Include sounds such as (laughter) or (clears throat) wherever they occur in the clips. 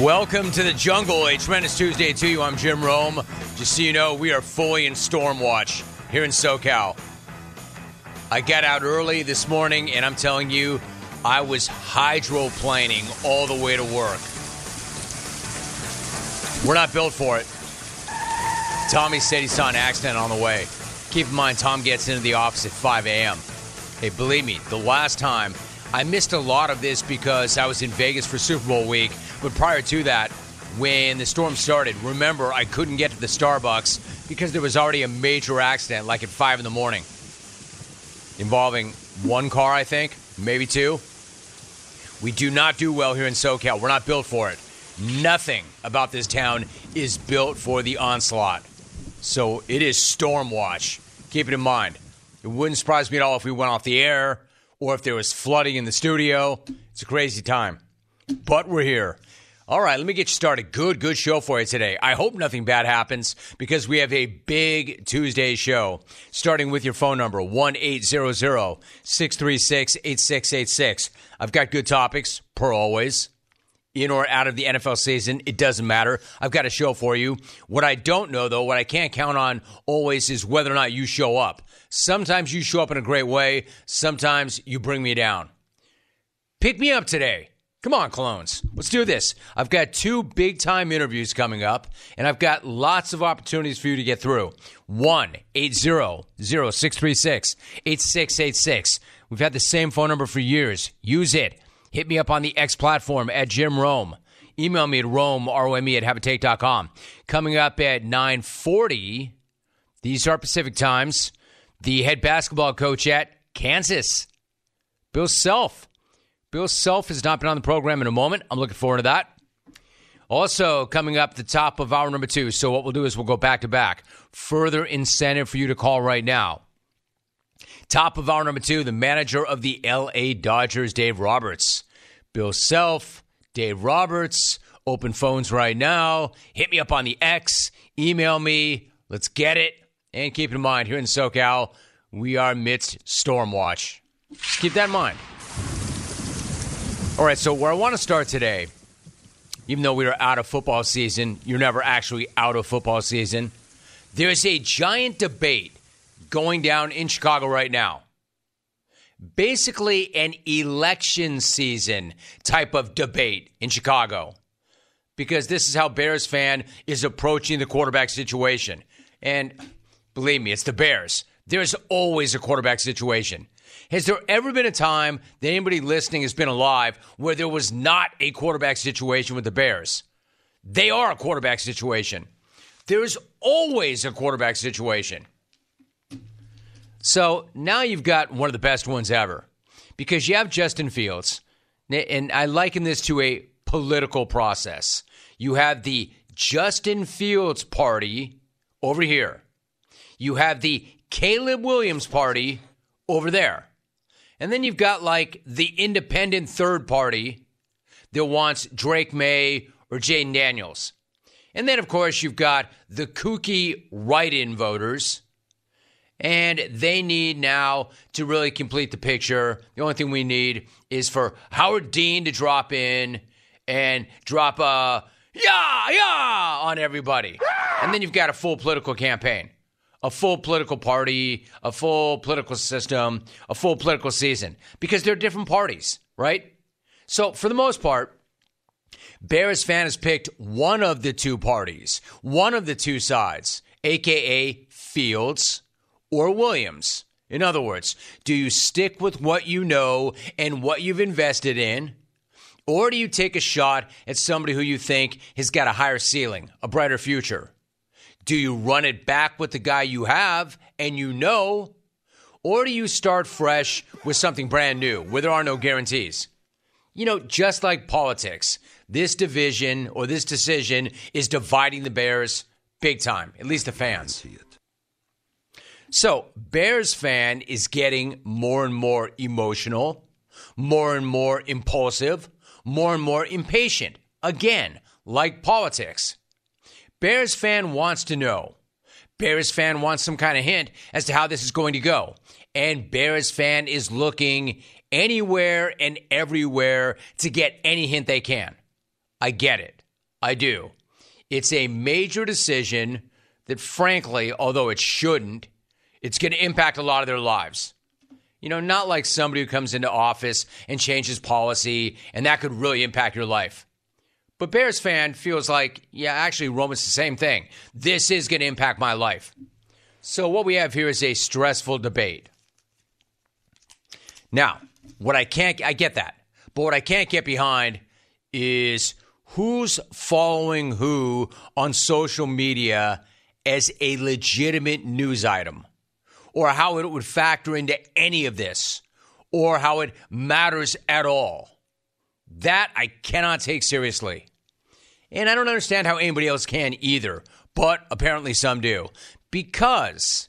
Welcome to the jungle. A tremendous Tuesday to you. I'm Jim Rome. Just so you know, we are fully in storm watch here in SoCal. I got out early this morning, and I'm telling you, I was hydroplaning all the way to work. We're not built for it. Tommy said he saw an accident on the way. Keep in mind, Tom gets into the office at 5 a.m. Hey, believe me, the last time I missed a lot of this because I was in Vegas for Super Bowl week. But prior to that, when the storm started, remember I couldn't get to the Starbucks because there was already a major accident, like at 5 in the morning, involving one car, I think, maybe two. We do not do well here in SoCal. We're not built for it. Nothing about this town is built for the onslaught. So it is storm watch. Keep it in mind. It wouldn't surprise me at all if we went off the air or if there was flooding in the studio. It's a crazy time. But we're here. All right, let me get you started. Good, good show for you today. I hope nothing bad happens because we have a big Tuesday show. Starting with your phone number, 1 800 636 8686. I've got good topics, per always. In or out of the NFL season, it doesn't matter. I've got a show for you. What I don't know, though, what I can't count on always is whether or not you show up. Sometimes you show up in a great way, sometimes you bring me down. Pick me up today. Come on, clones. Let's do this. I've got two big time interviews coming up, and I've got lots of opportunities for you to get through. 1 800 636 8686. We've had the same phone number for years. Use it. Hit me up on the X platform at Jim Rome. Email me at Rome, R-O-M-E, at habitate.com. Coming up at 940, these are Pacific times, the head basketball coach at Kansas, Bill Self. Bill Self has not been on the program in a moment. I'm looking forward to that. Also, coming up the top of hour number two. So, what we'll do is we'll go back to back. Further incentive for you to call right now. Top of hour number two, the manager of the LA Dodgers, Dave Roberts. Bill Self, Dave Roberts. Open phones right now. Hit me up on the X. Email me. Let's get it. And keep in mind, here in SoCal, we are amidst storm watch. Keep that in mind. All right, so where I want to start today, even though we are out of football season, you're never actually out of football season. There's a giant debate going down in Chicago right now. Basically, an election season type of debate in Chicago. Because this is how Bears fan is approaching the quarterback situation. And believe me, it's the Bears. There's always a quarterback situation. Has there ever been a time that anybody listening has been alive where there was not a quarterback situation with the Bears? They are a quarterback situation. There's always a quarterback situation. So now you've got one of the best ones ever because you have Justin Fields, and I liken this to a political process. You have the Justin Fields party over here, you have the Caleb Williams party over there. And then you've got like the independent third party that wants Drake Maye or Jayden Daniels. And then, of course, you've got the kooky write in voters. And they need now to really complete the picture. The only thing we need is for Howard Dean to drop in and drop a yeah, yeah on everybody. And then you've got a full political campaign a full political party, a full political system, a full political season because they're different parties, right? So, for the most part, Bears fan has picked one of the two parties, one of the two sides, aka Fields or Williams. In other words, do you stick with what you know and what you've invested in? Or do you take a shot at somebody who you think has got a higher ceiling, a brighter future? Do you run it back with the guy you have and you know? Or do you start fresh with something brand new where there are no guarantees? You know, just like politics, this division or this decision is dividing the Bears big time, at least the fans. So, Bears fan is getting more and more emotional, more and more impulsive, more and more impatient. Again, like politics. Bears fan wants to know. Bears fan wants some kind of hint as to how this is going to go. And Bears fan is looking anywhere and everywhere to get any hint they can. I get it. I do. It's a major decision that, frankly, although it shouldn't, it's going to impact a lot of their lives. You know, not like somebody who comes into office and changes policy, and that could really impact your life. But Bears fan feels like, yeah, actually, Roman's the same thing. This is going to impact my life. So what we have here is a stressful debate. Now, what I can't, I get that, but what I can't get behind is who's following who on social media as a legitimate news item, or how it would factor into any of this, or how it matters at all. That I cannot take seriously. And I don't understand how anybody else can either, but apparently some do. Because,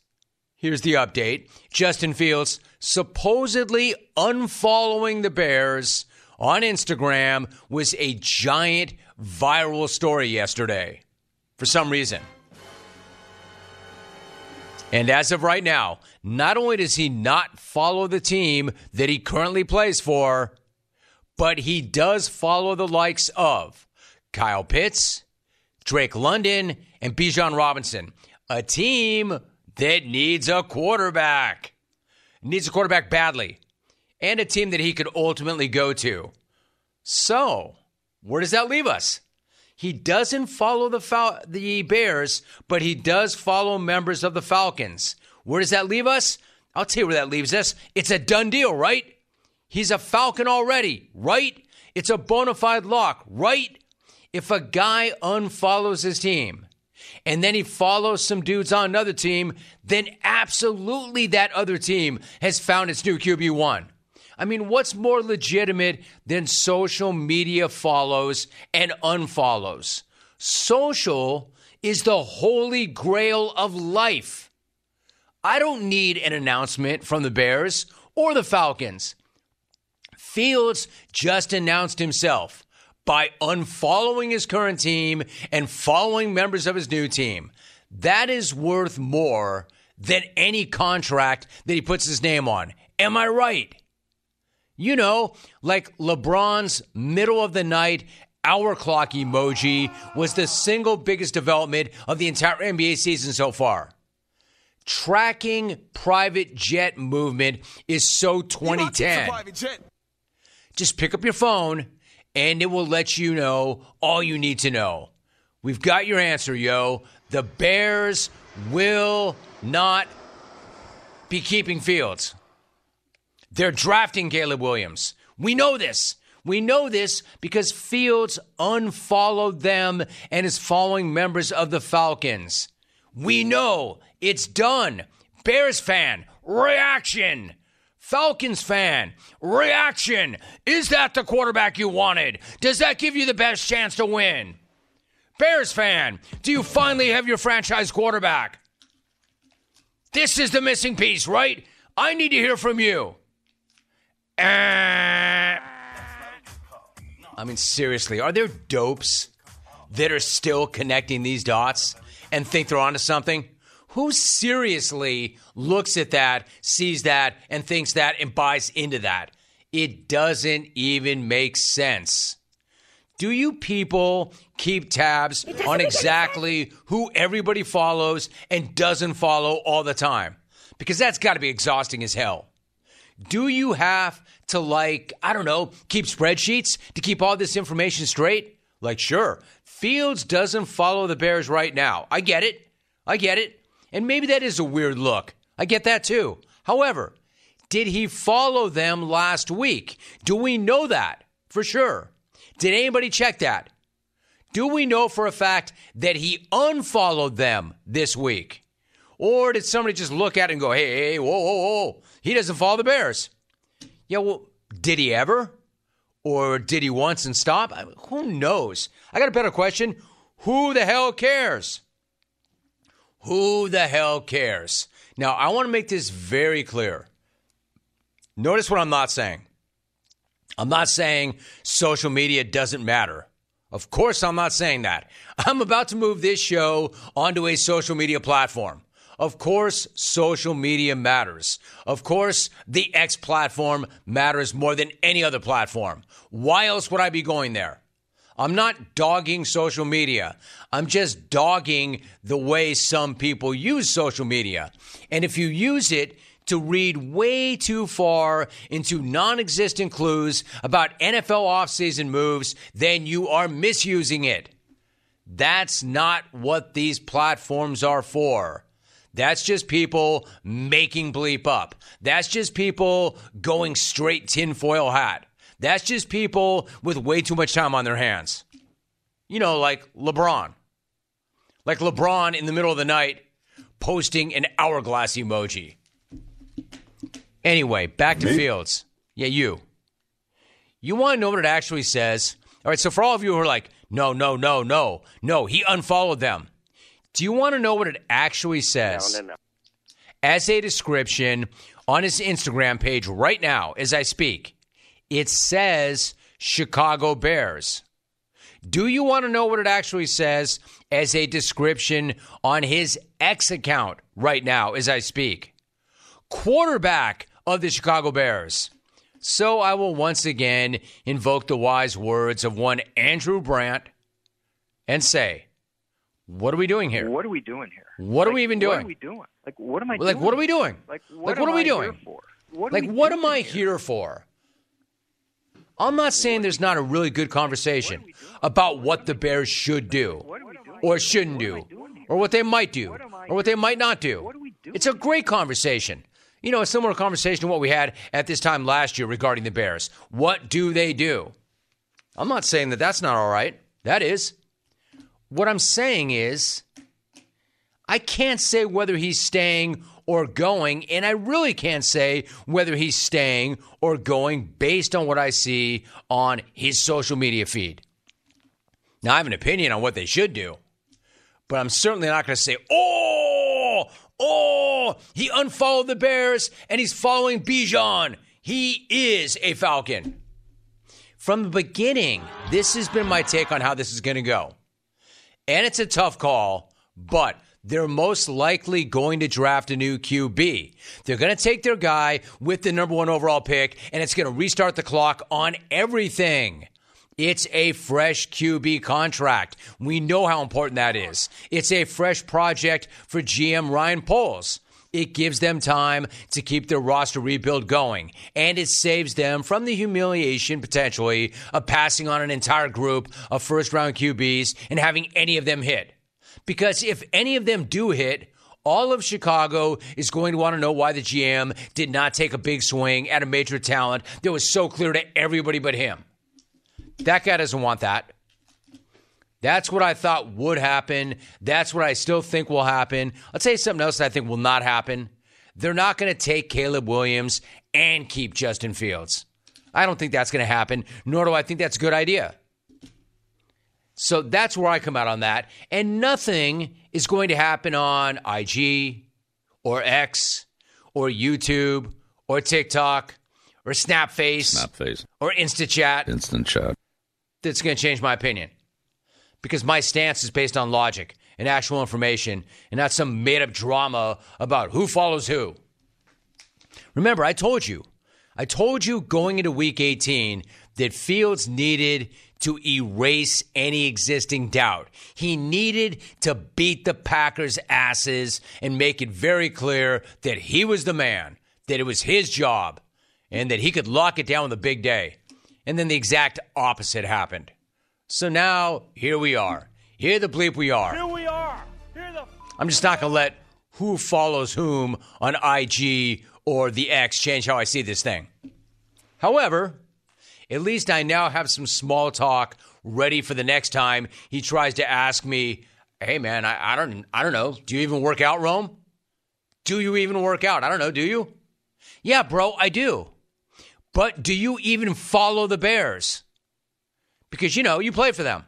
here's the update Justin Fields supposedly unfollowing the Bears on Instagram was a giant viral story yesterday for some reason. And as of right now, not only does he not follow the team that he currently plays for, but he does follow the likes of Kyle Pitts, Drake London, and Bijan Robinson, a team that needs a quarterback. Needs a quarterback badly, and a team that he could ultimately go to. So, where does that leave us? He doesn't follow the Fal- the Bears, but he does follow members of the Falcons. Where does that leave us? I'll tell you where that leaves us. It's a done deal, right? He's a Falcon already, right? It's a bona fide lock, right? If a guy unfollows his team and then he follows some dudes on another team, then absolutely that other team has found its new QB1. I mean, what's more legitimate than social media follows and unfollows? Social is the holy grail of life. I don't need an announcement from the Bears or the Falcons. Fields just announced himself by unfollowing his current team and following members of his new team. That is worth more than any contract that he puts his name on. Am I right? You know, like LeBron's middle of the night hour clock emoji was the single biggest development of the entire NBA season so far. Tracking private jet movement is so 2010. Just pick up your phone and it will let you know all you need to know. We've got your answer, yo. The Bears will not be keeping Fields. They're drafting Caleb Williams. We know this. We know this because Fields unfollowed them and is following members of the Falcons. We know it's done. Bears fan, reaction. Falcons fan, reaction. Is that the quarterback you wanted? Does that give you the best chance to win? Bears fan, do you finally have your franchise quarterback? This is the missing piece, right? I need to hear from you. Uh, I mean, seriously, are there dopes that are still connecting these dots and think they're onto something? Who seriously looks at that, sees that, and thinks that and buys into that? It doesn't even make sense. Do you people keep tabs on exactly who everybody follows and doesn't follow all the time? Because that's got to be exhausting as hell. Do you have to, like, I don't know, keep spreadsheets to keep all this information straight? Like, sure, Fields doesn't follow the Bears right now. I get it. I get it. And maybe that is a weird look. I get that too. However, did he follow them last week? Do we know that for sure? Did anybody check that? Do we know for a fact that he unfollowed them this week? Or did somebody just look at it and go, hey, hey, whoa, whoa, whoa, he doesn't follow the Bears? Yeah, well, did he ever? Or did he once and stop? Who knows? I got a better question. Who the hell cares? Who the hell cares? Now, I want to make this very clear. Notice what I'm not saying. I'm not saying social media doesn't matter. Of course, I'm not saying that. I'm about to move this show onto a social media platform. Of course, social media matters. Of course, the X platform matters more than any other platform. Why else would I be going there? I'm not dogging social media. I'm just dogging the way some people use social media. And if you use it to read way too far into non existent clues about NFL offseason moves, then you are misusing it. That's not what these platforms are for. That's just people making bleep up. That's just people going straight tinfoil hat. That's just people with way too much time on their hands. You know, like LeBron. Like LeBron in the middle of the night posting an hourglass emoji. Anyway, back to Me? Fields. Yeah, you. You want to know what it actually says? All right, so for all of you who are like, no, no, no, no, no, he unfollowed them. Do you want to know what it actually says? No, no, no. As a description on his Instagram page right now, as I speak, it says Chicago Bears. Do you want to know what it actually says as a description on his X account right now, as I speak? Quarterback of the Chicago Bears. So I will once again invoke the wise words of one Andrew Brandt and say, what are we doing here? What are we doing here? What like, are we even doing? What are we doing? Like, what am I like, doing? what are we doing? Like, what, like, what are we I doing? like, what am I here for? I'm not saying there's not a really good conversation about what the Bears should do or shouldn't do or what they might do or what they might not do. It's a great conversation. You know, a similar conversation to what we had at this time last year regarding the Bears. What do they do? I'm not saying that that's not all right. That is. What I'm saying is, I can't say whether he's staying or going, and I really can't say whether he's staying or going based on what I see on his social media feed. Now, I have an opinion on what they should do, but I'm certainly not going to say, oh, Oh, he unfollowed the Bears and he's following Bijan. He is a Falcon. From the beginning, this has been my take on how this is going to go. And it's a tough call, but they're most likely going to draft a new QB. They're going to take their guy with the number one overall pick, and it's going to restart the clock on everything. It's a fresh QB contract. We know how important that is. It's a fresh project for GM Ryan Poles. It gives them time to keep their roster rebuild going, and it saves them from the humiliation potentially of passing on an entire group of first round QBs and having any of them hit. Because if any of them do hit, all of Chicago is going to want to know why the GM did not take a big swing at a major talent that was so clear to everybody but him. That guy doesn't want that. That's what I thought would happen. That's what I still think will happen. I'll tell you something else that I think will not happen. They're not going to take Caleb Williams and keep Justin Fields. I don't think that's going to happen, nor do I think that's a good idea. So that's where I come out on that. And nothing is going to happen on IG or X or YouTube or TikTok or Snapface, Snapface. or InstaChat. Instant chat that's going to change my opinion because my stance is based on logic and actual information and not some made up drama about who follows who. Remember, I told you, I told you going into week 18 that Fields needed to erase any existing doubt. He needed to beat the Packers' asses and make it very clear that he was the man, that it was his job, and that he could lock it down with a big day. And then the exact opposite happened. So now, here we are. Here the bleep we are. Here we are. Here the. I'm just not going to let who follows whom on IG or the X change how I see this thing. However, at least I now have some small talk ready for the next time he tries to ask me, "Hey man, I, I don't I don't know. Do you even work out, Rome? Do you even work out? I don't know. Do you? Yeah, bro, I do. But do you even follow the Bears? Because, you know, you play for them.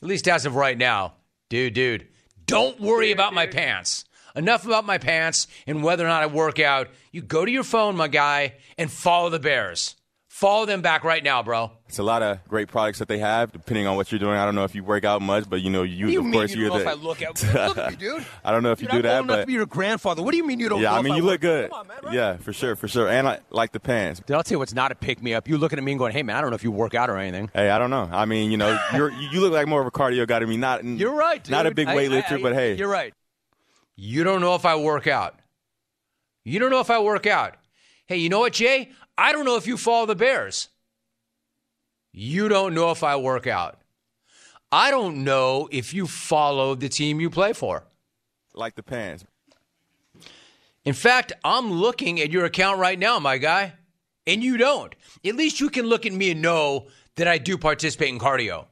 At least as of right now. Dude, dude, don't worry about my pants. Enough about my pants and whether or not I work out. You go to your phone, my guy, and follow the Bears. Follow them back right now, bro. It's a lot of great products that they have, depending on what you're doing. I don't know if you work out much, but you know, you, What do you of mean course you you're know the. if I look at (laughs) look at me, dude? I don't know if Dude, you do I'm that, old but to be your grandfather. What do you mean you don't? yeah, know I if mean, you work- look good. Come on, man, right? Yeah, for sure, for sure, and I like the pants. Dude, I'll tell you what's not a pick me up. You looking at me and going, "Hey man, I don't know if you work out or anything." Hey, I don't know. I mean, you know, (laughs) you're you look like more of a cardio guy to me. Not You're right. Dude. Not a big I- weightlifter, I- I- but hey, you're right. You don't know if I work out. You don't know if I work out. Hey, you know what, Jay? I don't know if you follow the Bears. You don't know if I work out. I don't know if you follow the team you play for. like the pants. In fact, I'm looking at your account right now, my guy, and you don't. At least you can look at me and know that I do participate in cardio.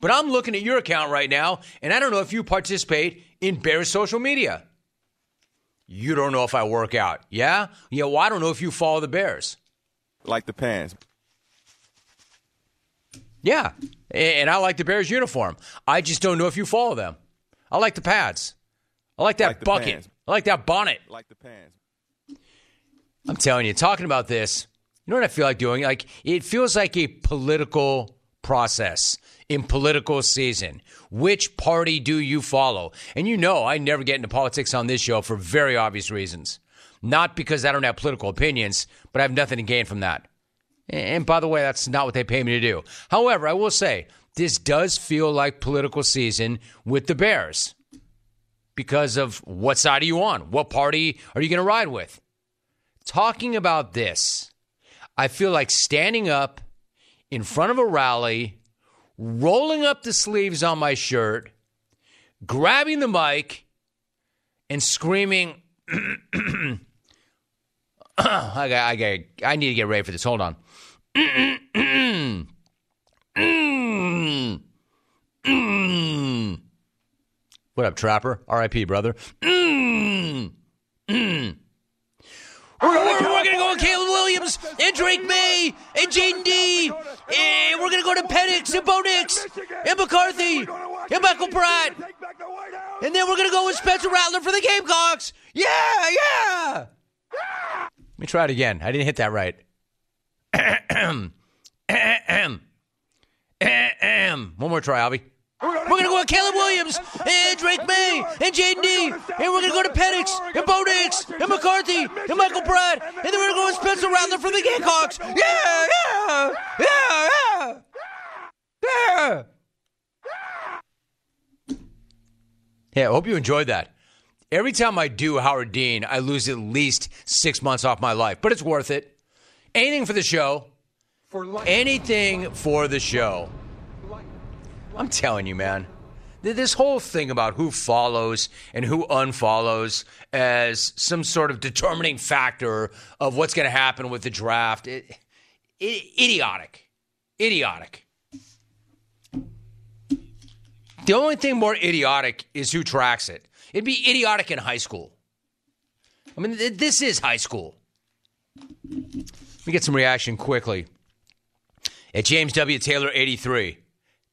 But I'm looking at your account right now, and I don't know if you participate in Bears social media. You don't know if I work out. Yeah? Yeah, well, I don't know if you follow the Bears. Like the pants. Yeah. And I like the Bears uniform. I just don't know if you follow them. I like the pads. I like that Like bucket. pants. I like that bonnet. Like the pants. I'm telling you, talking about this, you know what I feel like doing? Like it feels like a political process in political season. Which party do you follow? And you know, I never get into politics on this show for very obvious reasons. Not because I don't have political opinions, but I have nothing to gain from that. And by the way, that's not what they pay me to do. However, I will say this does feel like political season with the Bears because of what side are you on? What party are you going to ride with? talking about this, I feel like standing up in front of a rally, rolling up the sleeves on my shirt, grabbing the mic, and screaming. (clears throat) (clears throat) I got, I got, I need to get ready for this. Hold on. What up, Trapper? R.I.P., brother. We're, we're, we're gonna go with Caleb Williams and Drake Maye and Jayden D. And we're gonna go to Penix and Bo and McCarthy and Michael Pratt. And then we're gonna go with Spencer Rattler for the Gamecocks. Yeah, yeah. Let me try it again. I didn't hit that right. (clears throat) One more try, Albie. We're gonna go with Caleb Williams and Drake Maye and Jayden D. And we're gonna go to Penix and Bo Nix and McCarthy and Michael Pratt. And then we're gonna go with Spencer Rattler for the Gamecocks. Yeah, yeah, yeah, yeah. Yeah. Yeah, I hope you enjoyed that. Every time I do Howard Dean, I lose at least six months off my life, but it's worth it. Anything for the show. For Anything for the show. I'm telling you, man. This whole thing about who follows and who unfollows as some sort of determining factor of what's going to happen with the draft, it, it, idiotic. Idiotic. The only thing more idiotic is who tracks it. It'd be idiotic in high school. I mean, th- this is high school. Let me get some reaction quickly. At James W. Taylor 83,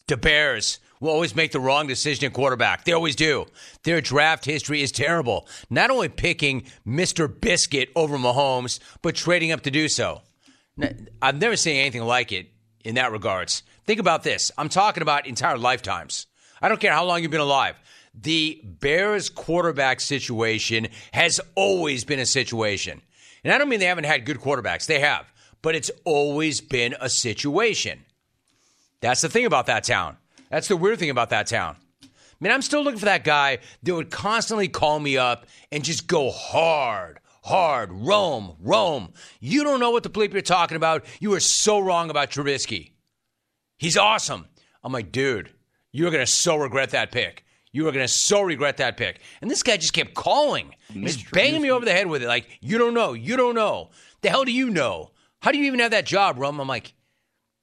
the Bears will always make the wrong decision at quarterback. They always do. Their draft history is terrible. Not only picking Mr. Biscuit over Mahomes, but trading up to do so. I've never seen anything like it in that regards. Think about this. I'm talking about entire lifetimes. I don't care how long you've been alive. The Bears quarterback situation has always been a situation. And I don't mean they haven't had good quarterbacks. They have. But it's always been a situation. That's the thing about that town. That's the weird thing about that town. I mean, I'm still looking for that guy that would constantly call me up and just go hard, hard, Rome, Rome. You don't know what the bleep you're talking about. You are so wrong about Trubisky. He's awesome. I'm like, dude, you're going to so regret that pick. You are going to so regret that pick. And this guy just kept calling. He's banging me over the head with it. Like, you don't know. You don't know. The hell do you know? How do you even have that job, Rum? I'm like,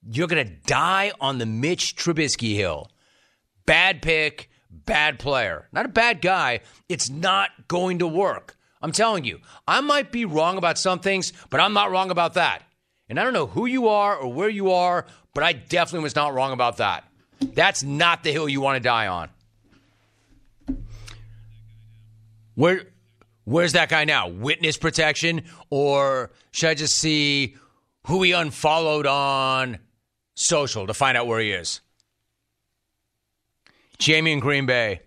you're going to die on the Mitch Trubisky hill. Bad pick, bad player. Not a bad guy. It's not going to work. I'm telling you, I might be wrong about some things, but I'm not wrong about that. And I don't know who you are or where you are, but I definitely was not wrong about that. That's not the hill you want to die on. Where where's that guy now? Witness protection or should I just see who he unfollowed on social to find out where he is. Jamie in Green Bay.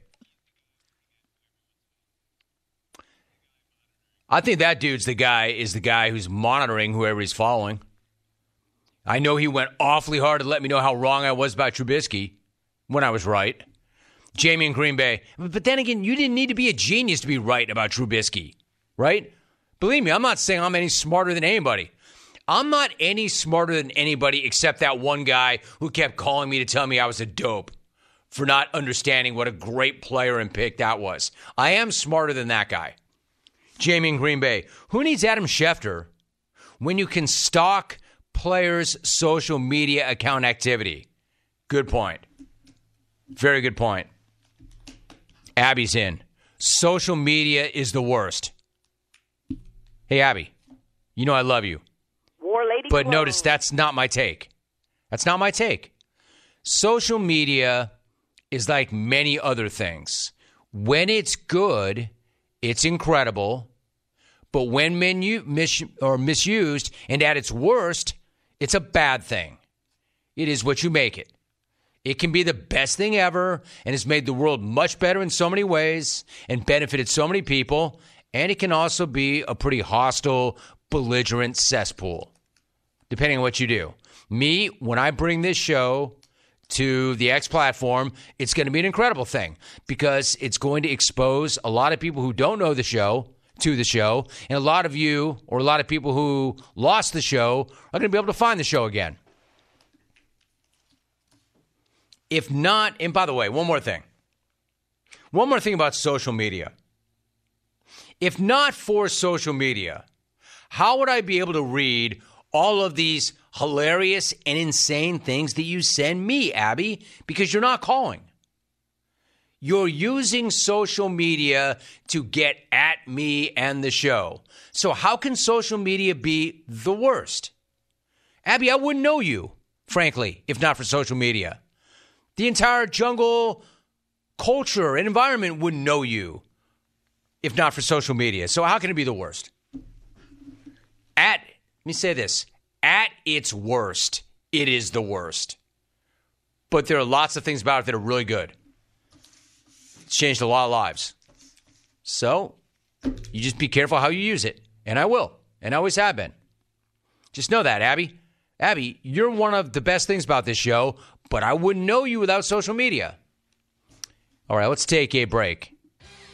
I think that dude's the guy is the guy who's monitoring whoever he's following. I know he went awfully hard to let me know how wrong I was about Trubisky when I was right. Jamie in Green Bay. But then again, you didn't need to be a genius to be right about Trubisky, right? Believe me, I'm not saying I'm any smarter than anybody. I'm not any smarter than anybody except that one guy who kept calling me to tell me I was a dope for not understanding what a great player and pick that was. I am smarter than that guy. Jamie in Green Bay. Who needs Adam Schefter when you can stalk players' social media account activity? Good point. Very good point. Abby's in. Social media is the worst. Hey, Abby, you know I love you. War lady. But notice that's not my take. That's not my take. Social media is like many other things. When it's good, it's incredible. But when menu, mis, or misused and at its worst, it's a bad thing. It is what you make it. It can be the best thing ever and has made the world much better in so many ways and benefited so many people. And it can also be a pretty hostile, belligerent cesspool, depending on what you do. Me, when I bring this show to the X platform, it's going to be an incredible thing because it's going to expose a lot of people who don't know the show to the show. And a lot of you, or a lot of people who lost the show, are going to be able to find the show again. If not, and by the way, one more thing. One more thing about social media. If not for social media, how would I be able to read all of these hilarious and insane things that you send me, Abby? Because you're not calling. You're using social media to get at me and the show. So, how can social media be the worst? Abby, I wouldn't know you, frankly, if not for social media. The entire jungle culture and environment wouldn't know you if not for social media. So, how can it be the worst? At, let me say this at its worst, it is the worst. But there are lots of things about it that are really good. It's changed a lot of lives. So, you just be careful how you use it. And I will. And I always have been. Just know that, Abby. Abby, you're one of the best things about this show, but I wouldn't know you without social media. All right, let's take a break.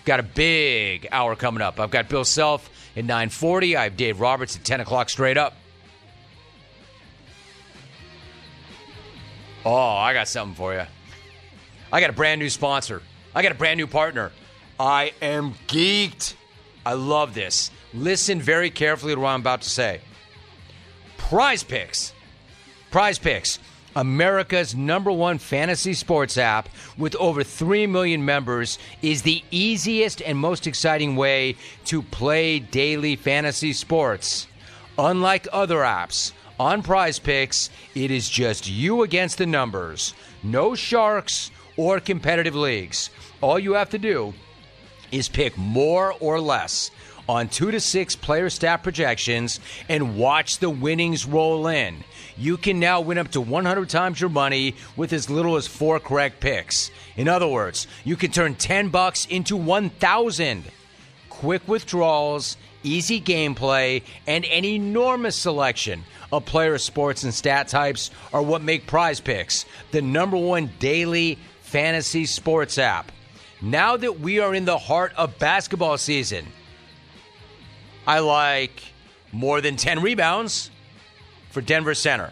Got a big hour coming up. I've got Bill Self at 940. I have Dave Roberts at 10 o'clock straight up. Oh, I got something for you. I got a brand new sponsor. I got a brand new partner. I am geeked. I love this. Listen very carefully to what I'm about to say. Prize Picks. Prize Picks. America's number one fantasy sports app with over 3 million members is the easiest and most exciting way to play daily fantasy sports. Unlike other apps, on Prize Picks, it is just you against the numbers. No sharks or competitive leagues. All you have to do is pick more or less on two to six player stat projections and watch the winnings roll in. You can now win up to 100 times your money with as little as four correct picks. In other words, you can turn 10 bucks into 1,000. Quick withdrawals, easy gameplay, and an enormous selection of player sports and stat types are what make Prize Picks the number one daily fantasy sports app. Now that we are in the heart of basketball season, I like more than 10 rebounds for Denver Center.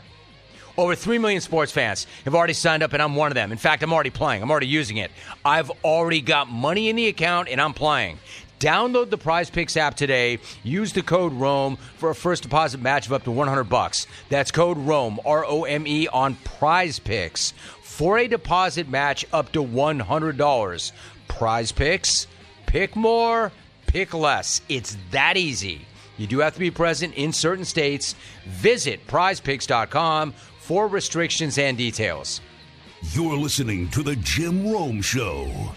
Over 3 million sports fans have already signed up, and I'm one of them. In fact, I'm already playing. I'm already using it. I've already got money in the account, and I'm playing. Download the Prize Picks app today. Use the code ROME for a first deposit match of up to 100 bucks. That's code ROME, R O M E, on Prize Picks for a deposit match up to $100. Prize Picks, pick more, pick less. It's that easy. You do have to be present in certain states. Visit prizepicks.com for restrictions and details. You're listening to The Jim Rome Show.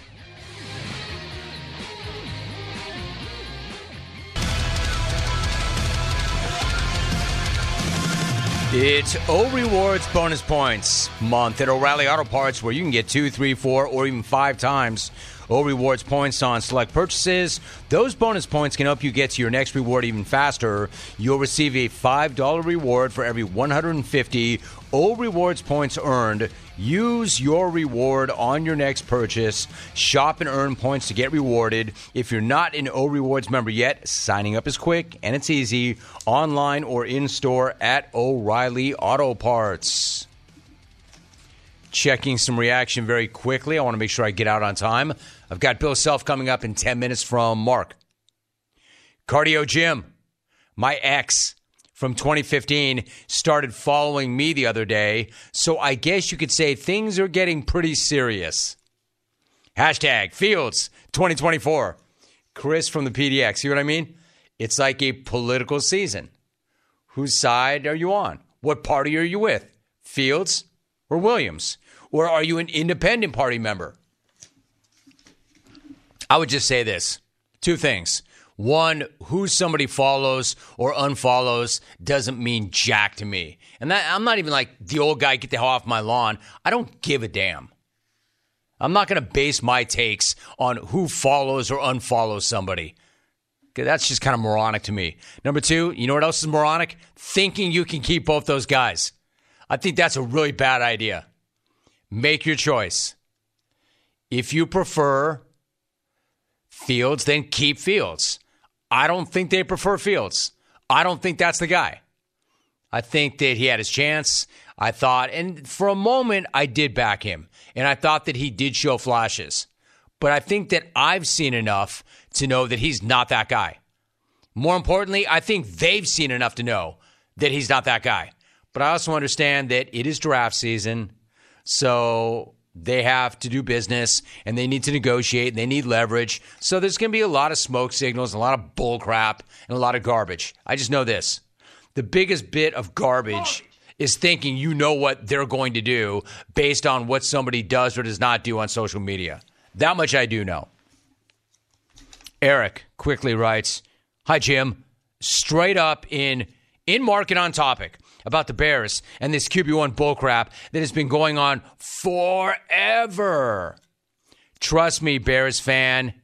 It's O Rewards bonus points month at O'Reilly Auto Parts, where you can get two, three, four, or even five times O Rewards points on select purchases. Those bonus points can help you get to your next reward even faster. You'll receive a $5 reward for every 150 O Rewards points earned. Use your reward on your next purchase. Shop and earn points to get rewarded. If you're not an O Rewards member yet, signing up is quick and it's easy online or in store at O'Reilly Auto Parts. Checking some reaction very quickly. I want to make sure I get out on time. I've got Bill Self coming up in 10 minutes from Mark. Cardio Jim, my ex from 2015, started following me the other day. So I guess you could say things are getting pretty serious. Hashtag Fields 2024. Chris from the PDX. See what I mean? It's like a political season. Whose side are you on? What party are you with? Fields or Williams? Or are you an independent party member? I would just say this two things. One, who somebody follows or unfollows doesn't mean jack to me. And that, I'm not even like the old guy, get the hell off my lawn. I don't give a damn. I'm not going to base my takes on who follows or unfollows somebody. That's just kind of moronic to me. Number two, you know what else is moronic? Thinking you can keep both those guys. I think that's a really bad idea. Make your choice. If you prefer Fields, then keep Fields. I don't think they prefer Fields. I don't think that's the guy. I think that he had his chance. I thought, and for a moment, I did back him. And I thought that he did show flashes. But I think that I've seen enough to know that he's not that guy. More importantly, I think they've seen enough to know that he's not that guy. But I also understand that it is draft season. So they have to do business and they need to negotiate and they need leverage. So there's going to be a lot of smoke signals, a lot of bull crap, and a lot of garbage. I just know this. The biggest bit of garbage is thinking you know what they're going to do based on what somebody does or does not do on social media. That much I do know. Eric quickly writes, "Hi Jim, straight up in in market on topic about the Bears and this QB1 bullcrap that has been going on forever. Trust me, Bears fan,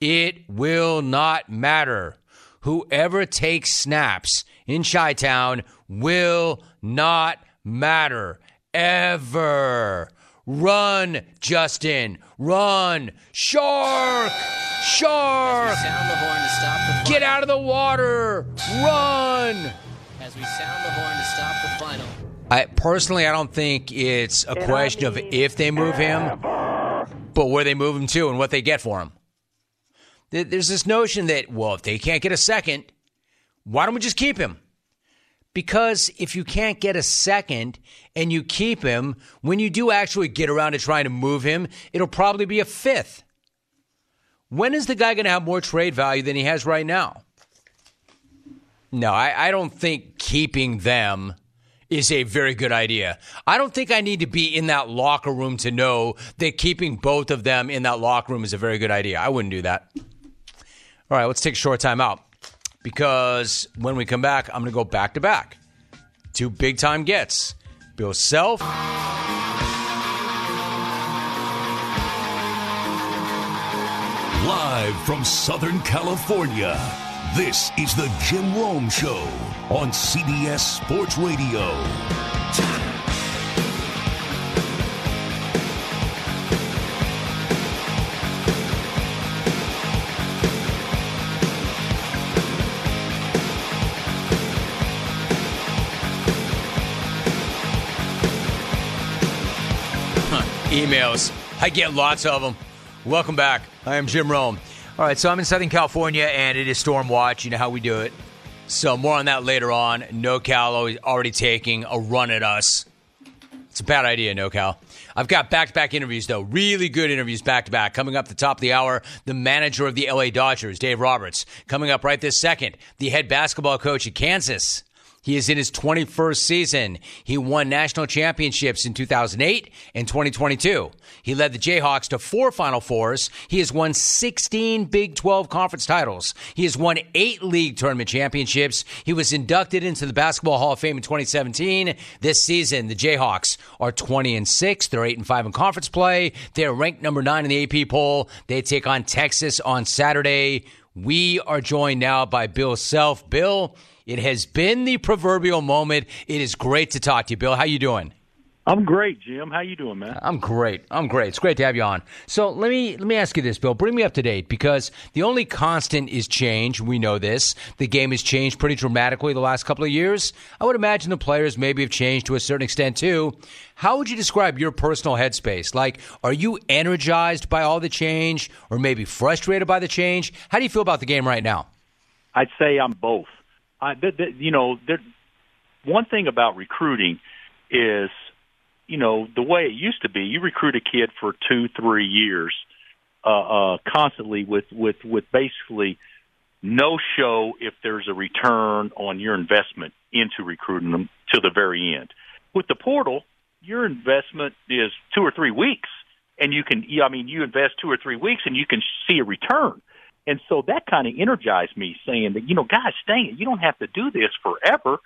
it will not matter. Whoever takes snaps in Chi Town will not matter ever. Run, Justin. Run. Shark. Shark. sound the horn to stop the Get out of the water. Run. As we sound the horn to stop the final. I personally, I don't think it's a question of if they move him, but where they move him to and what they get for him. There's this notion that well, if they can't get a second, why don't we just keep him? Because if you can't get a second and you keep him, when you do actually get around to trying to move him, it'll probably be a fifth. When is the guy going to have more trade value than he has right now? No, I, I don't think keeping them is a very good idea. I don't think I need to be in that locker room to know that keeping both of them in that locker room is a very good idea. I wouldn't do that. All right, let's take a short time out because when we come back, I'm going to go back to back. Two big time gets Bill Self. Live from Southern California, this is the Jim Rome Show on CBS Sports Radio. emails. I get lots of them. Welcome back. I am Jim Rome. All right, so I'm in Southern California and it is storm watch. You know how we do it. So more on that later on. No NoCal already taking a run at us. It's a bad idea, NoCal. I've got back to back interviews, though. Really good interviews back to back. Coming up the top of the hour, the manager of the LA Dodgers, Dave Roberts. Coming up right this second, the head basketball coach at Kansas, He is in his 21st season. He won national championships in 2008 and 2022. He led the Jayhawks to four Final Fours. He has won 16 Big 12 conference titles. He has won eight league tournament championships. He was inducted into the Basketball Hall of Fame in 2017. This season, the Jayhawks are 20 and 6. They're 8 and 5 in conference play. They're ranked number 9 in the AP poll. They take on Texas on Saturday. We are joined now by Bill Self. Bill, it has been the proverbial moment. It is great to talk to you, Bill. How you doing? I'm great, Jim. How you doing, man? I'm great. I'm great. It's great to have you on. So let me let me ask you this, Bill. Bring me up to date because the only constant is change. We know this. The game has changed pretty dramatically the last couple of years. I would imagine the players maybe have changed to a certain extent too. How would you describe your personal headspace? Like, are you energized by all the change, or maybe frustrated by the change? How do you feel about the game right now? I'd say I'm both. I, th- th- you know, there, one thing about recruiting is, you know, the way it used to be. You recruit a kid for two, three years, uh, uh, constantly with with with basically no show if there's a return on your investment into recruiting them to the very end. With the portal, your investment is two or three weeks, and you can. I mean, you invest two or three weeks, and you can see a return. And so that kind of energized me, saying that you know, guys, dang it, you don't have to do this forever.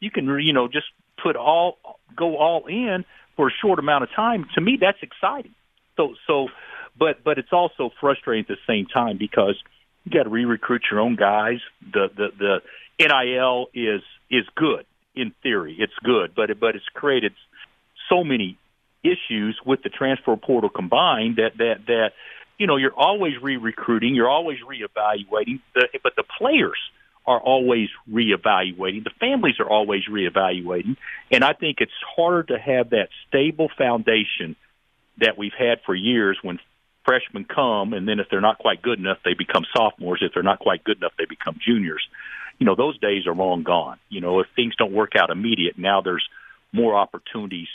You can, you know, just put all go all in for a short amount of time. To me, that's exciting. So, so, but but it's also frustrating at the same time because you got to re-recruit your own guys. The the the NIL is is good in theory, it's good, but it, but it's created so many issues with the transfer portal combined that that that you know you're always re-recruiting, you're always reevaluating, but the players are always reevaluating. The families are always reevaluating, and I think it's harder to have that stable foundation that we've had for years when freshmen come, and then if they're not quite good enough, they become sophomores. If they're not quite good enough, they become juniors. You know, those days are long gone. You know, if things don't work out immediate, now there's more opportunities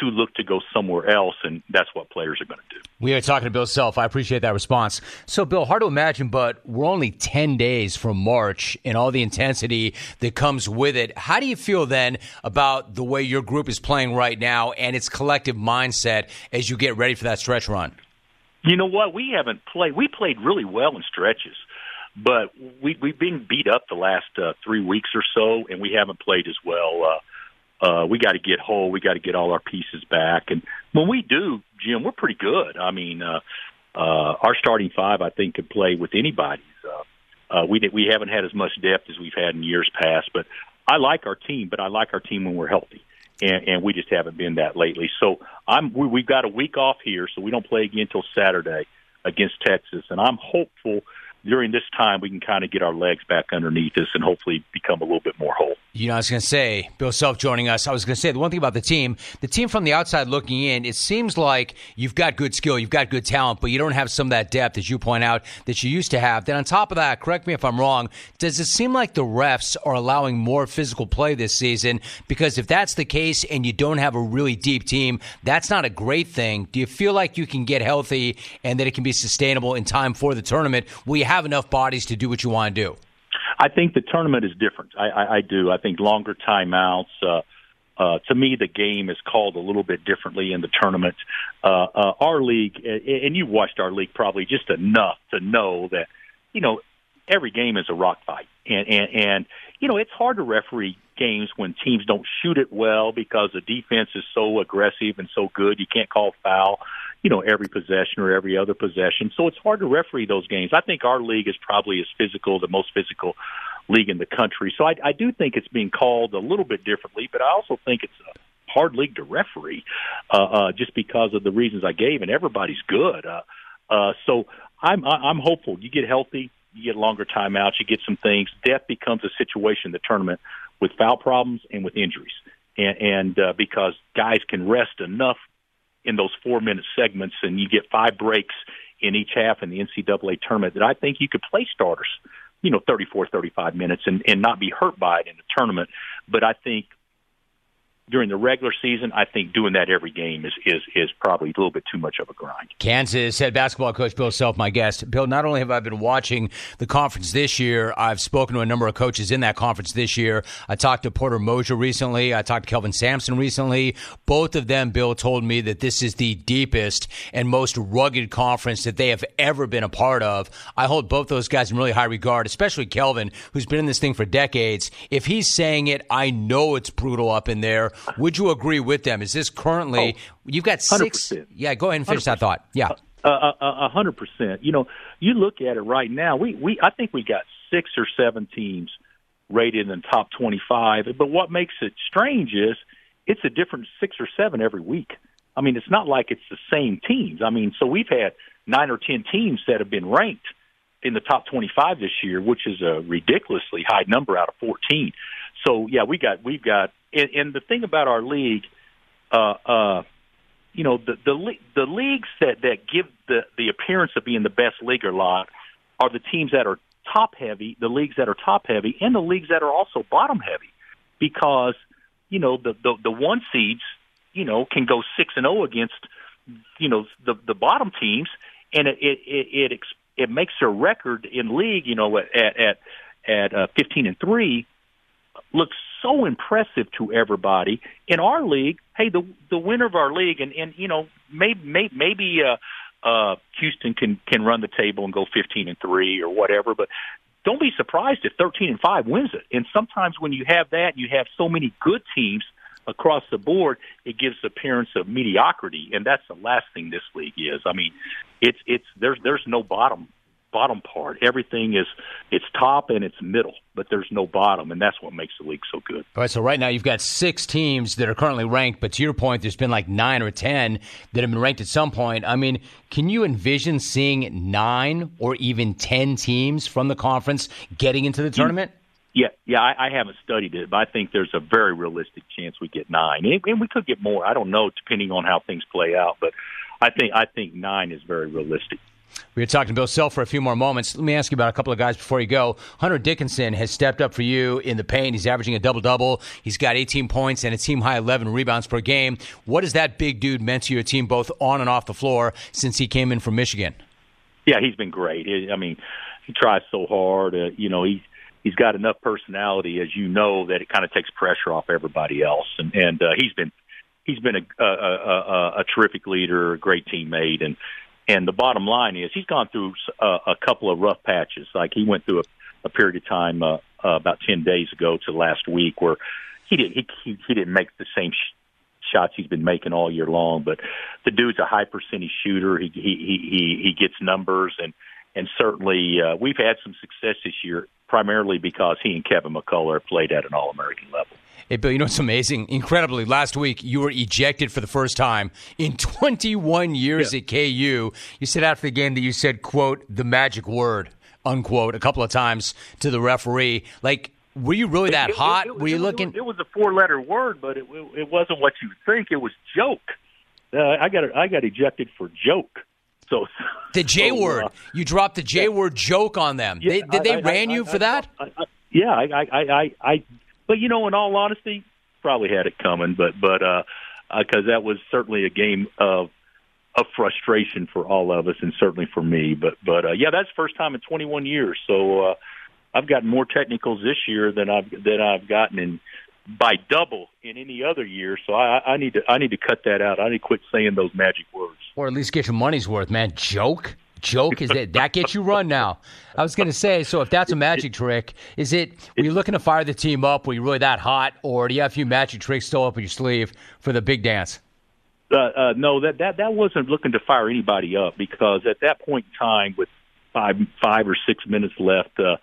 to look to go somewhere else, and that's what players are going to do. We are talking to Bill Self. I appreciate that response. So, Bill, hard to imagine, but we're only 10 days from March and all the intensity that comes with it. How do you feel then about the way your group is playing right now and its collective mindset as you get ready for that stretch run? You know what? We haven't played. We played really well in stretches, but we, we've been beat up the last uh, three weeks or so, and we haven't played as well. Uh, uh, we got to get whole. We got to get all our pieces back. And when we do, Jim, we're pretty good. I mean, uh, uh, our starting five, I think, could play with anybody's. Uh, uh, we we haven't had as much depth as we've had in years past, but I like our team. But I like our team when we're healthy, and, and we just haven't been that lately. So I'm we, we've got a week off here, so we don't play again until Saturday against Texas, and I'm hopeful during this time we can kind of get our legs back underneath us and hopefully become a little bit more whole. You know, I was going to say, Bill Self joining us. I was going to say the one thing about the team, the team from the outside looking in, it seems like you've got good skill, you've got good talent, but you don't have some of that depth, as you point out, that you used to have. Then on top of that, correct me if I'm wrong, does it seem like the refs are allowing more physical play this season? Because if that's the case and you don't have a really deep team, that's not a great thing. Do you feel like you can get healthy and that it can be sustainable in time for the tournament? Will you have enough bodies to do what you want to do? I think the tournament is different. I, I, I do. I think longer timeouts. Uh, uh, to me, the game is called a little bit differently in the tournament. Uh, uh, our league, and you've watched our league probably just enough to know that, you know, every game is a rock fight, and and and you know it's hard to referee games when teams don't shoot it well because the defense is so aggressive and so good. You can't call foul you know, every possession or every other possession. So it's hard to referee those games. I think our league is probably as physical, the most physical league in the country. So I, I do think it's being called a little bit differently, but I also think it's a hard league to referee uh, uh, just because of the reasons I gave, and everybody's good. Uh, uh, so I'm I'm hopeful. You get healthy, you get longer timeouts, you get some things. Death becomes a situation in the tournament with foul problems and with injuries, and, and uh, because guys can rest enough in those four minute segments, and you get five breaks in each half in the NCAA tournament that I think you could play starters, you know, 34, 35 minutes and, and not be hurt by it in the tournament. But I think during the regular season, I think doing that every game is is is probably a little bit too much of a grind. Kansas head basketball coach Bill Self, my guest. Bill, not only have I been watching the conference this year, I've spoken to a number of coaches in that conference this year. I talked to Porter Moser recently. I talked to Kelvin Sampson recently. Both of them, Bill, told me that this is the deepest and most rugged conference that they have ever been a part of. I hold both those guys in really high regard, especially Kelvin, who's been in this thing for decades. If he's saying it, I know it's brutal up in there. Would you agree with them? Is this currently Oh, you've got six? 100%. Yeah, go ahead and finish that thought. Yeah. A a- a hundred percent. You know, you look at it right now. We we I think we got six or seven teams rated in the top twenty-five. But what makes it strange is it's a different six or seven every week. I mean, it's not like it's the same teams. I mean, so we've had nine or ten teams that have been ranked in the top 25 this year, which is a ridiculously high number out of 14. So yeah, we got we've got and, and the thing about our league, uh, uh, you know, the the the leagues that that give the the appearance of being the best league or lot are the teams that are top heavy, the leagues that are top heavy, and the leagues that are also bottom heavy, because you know the the, the one seeds, you know, can go six and zero against you know the the bottom teams, and it it it it, it makes their record in league, you know, at at at uh, fifteen and three looks so impressive to everybody in our league. Hey, the the winner of our league, and and you know maybe maybe, maybe uh, uh, Houston can can run the table and go fifteen and three or whatever, but. Don't be surprised if 13 and 5 wins it. And sometimes when you have that, you have so many good teams across the board, it gives the appearance of mediocrity, and that's the last thing this league is. I mean, it's it's there's there's no bottom bottom part. Everything is it's top and it's middle, but there's no bottom, and that's what makes the league so good. All right, so right now you've got six teams that are currently ranked, but to your point, there's been like nine or ten that have been ranked at some point. I mean, can you envision seeing nine or even ten teams from the conference getting into the tournament? Yeah, yeah, I, I haven't studied it, but I think there's a very realistic chance we get nine, and, and we could get more. I don't know, depending on how things play out, but I think I think nine is very realistic. We are talking to Bill Self for a few more moments. Let me ask you about a couple of guys before you go. Hunter Dickinson has stepped up for you in the paint. He's averaging a double double. He's got 18 points and a team high 11 rebounds per game. What has that big dude meant to your team, both on and off the floor, since he came in from Michigan? Yeah, he's been great. I mean, he tries so hard. Uh, you know, he's he's got enough personality, as you know, that it kind of takes pressure off everybody else. And and uh, he's been he's been a, a, a, a terrific leader, a great teammate, and and the bottom line is he's gone through a, a couple of rough patches. Like he went through a, a period of time uh, uh, about ten days ago to last week where he didn't he he, he didn't make the same. Sh- shots he's been making all year long but the dude's a high percentage shooter he he he he, he gets numbers and and certainly uh, we've had some success this year primarily because he and Kevin McCullar played at an all American level Hey, Bill, you know what's amazing? Incredibly, last week you were ejected for the first time in 21 years Yeah. at KU. You said after the game that you said, quote, the magic word, unquote, a couple of times to the referee. Like, were you really that It- it- hot? it was- were you it looking? It was a four-letter word, but it it wasn't what you think. It was joke. Uh, I got I got ejected for joke. So (laughs) the J so, word. uh, you dropped the J word joke on them. yeah, they, did they I- I- ran I- you I- for that? I, I, yeah, I, I, I, I, I, but you know, in all honesty, probably had it coming, but but uh, because that was certainly a game of of frustration for all of us, and certainly for me. But but uh, yeah, that's first time in 21 years. So uh, I've gotten more technicals this year than I've than I've gotten in by double in any other year. So I, I need to I need to cut that out. I need to quit saying those magic words. or at least get your money's worth, man. Joke? Joke is that that gets you run now. I was going to say, so if that's a magic trick, is it were you looking to fire the team up? Were you really that hot, or do you have a few magic tricks still up in your sleeve for the big dance? Uh, uh, no, that that that wasn't looking to fire anybody up because at that point in time, with five five or six minutes left, uh,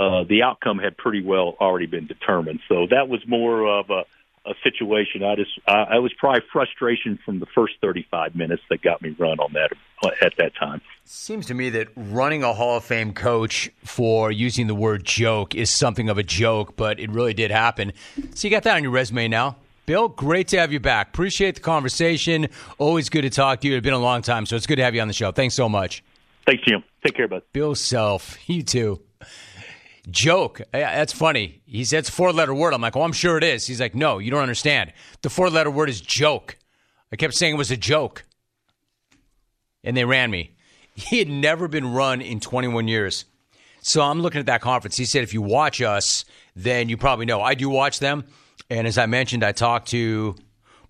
uh, the outcome had pretty well already been determined. So that was more of a, a situation. I just I, I was probably frustration from the first thirty five minutes that got me run on that at that time. Seems to me that running a Hall of Fame coach for using the word joke is something of a joke, but it really did happen. So you got that on your resume now. Bill, great to have you back. Appreciate the conversation. Always good to talk to you. It's been a long time, so it's good to have you on the show. Thanks so much. Thanks, Jim. Take care, bud. Bill Self, you too. Joke. That's funny. He said it's a four letter word. I'm like, oh, I'm sure it is. He's like, no, you don't understand. The four letter word is joke. I kept saying it was a joke. And they ran me. He had never been run in 21 years. So I'm looking at that conference. He said, if you watch us, then you probably know. I do watch them. And as I mentioned, I talked to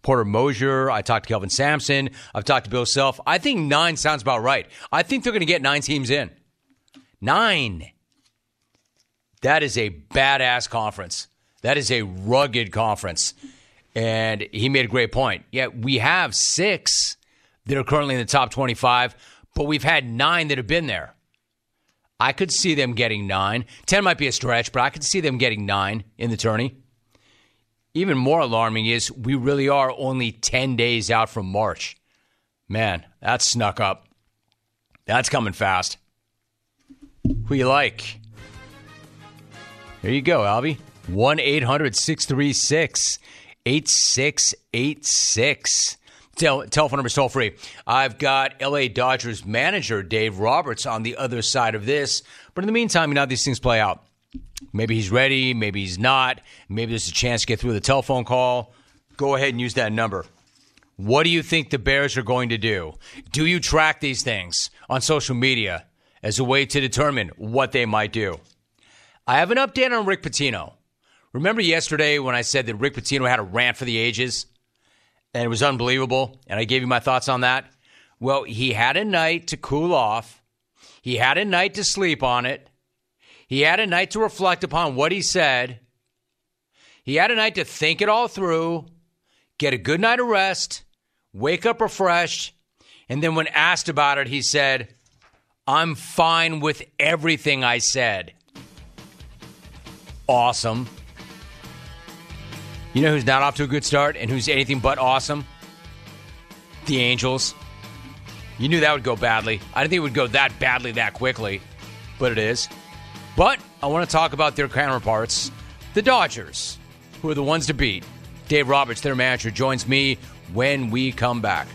Porter Moser. I talked to Kelvin Sampson. I've talked to Bill Self. I think nine sounds about right. I think they're going to get nine teams in. Nine. That is a badass conference. That is a rugged conference. And he made a great point. Yeah, we have six that are currently in the top 25, but we've had nine that have been there. I could see them getting nine. Ten might be a stretch, but I could see them getting nine in the tourney. Even more alarming is we really are only 10 days out from March. Man, that's snuck up. That's coming fast. Who you like? There you go, Albie. 1 800 636 8686. Telephone number is toll free. I've got LA Dodgers manager Dave Roberts on the other side of this. But in the meantime, you know these things play out. Maybe he's ready, maybe he's not. Maybe there's a chance to get through the telephone call. Go ahead and use that number. What do you think the Bears are going to do? Do you track these things on social media as a way to determine what they might do? I have an update on Rick Pitino. Remember yesterday when I said that Rick Pitino had a rant for the ages? and it was unbelievable. And I gave you my thoughts on that. Well, he had a night to cool off. He had a night to sleep on it. He had a night to reflect upon what he said. He had a night to think it all through, get a good night of rest, wake up refreshed. And then when asked about it, he said, I'm fine with everything I said. Awesome. You know who's not off to a good start and who's anything but awesome? The Angels. You knew that would go badly. I didn't think it would go that badly that quickly, but it is. But I want to talk about their counterparts, the Dodgers, who are the ones to beat. Dave Roberts, their manager, joins me when we come back.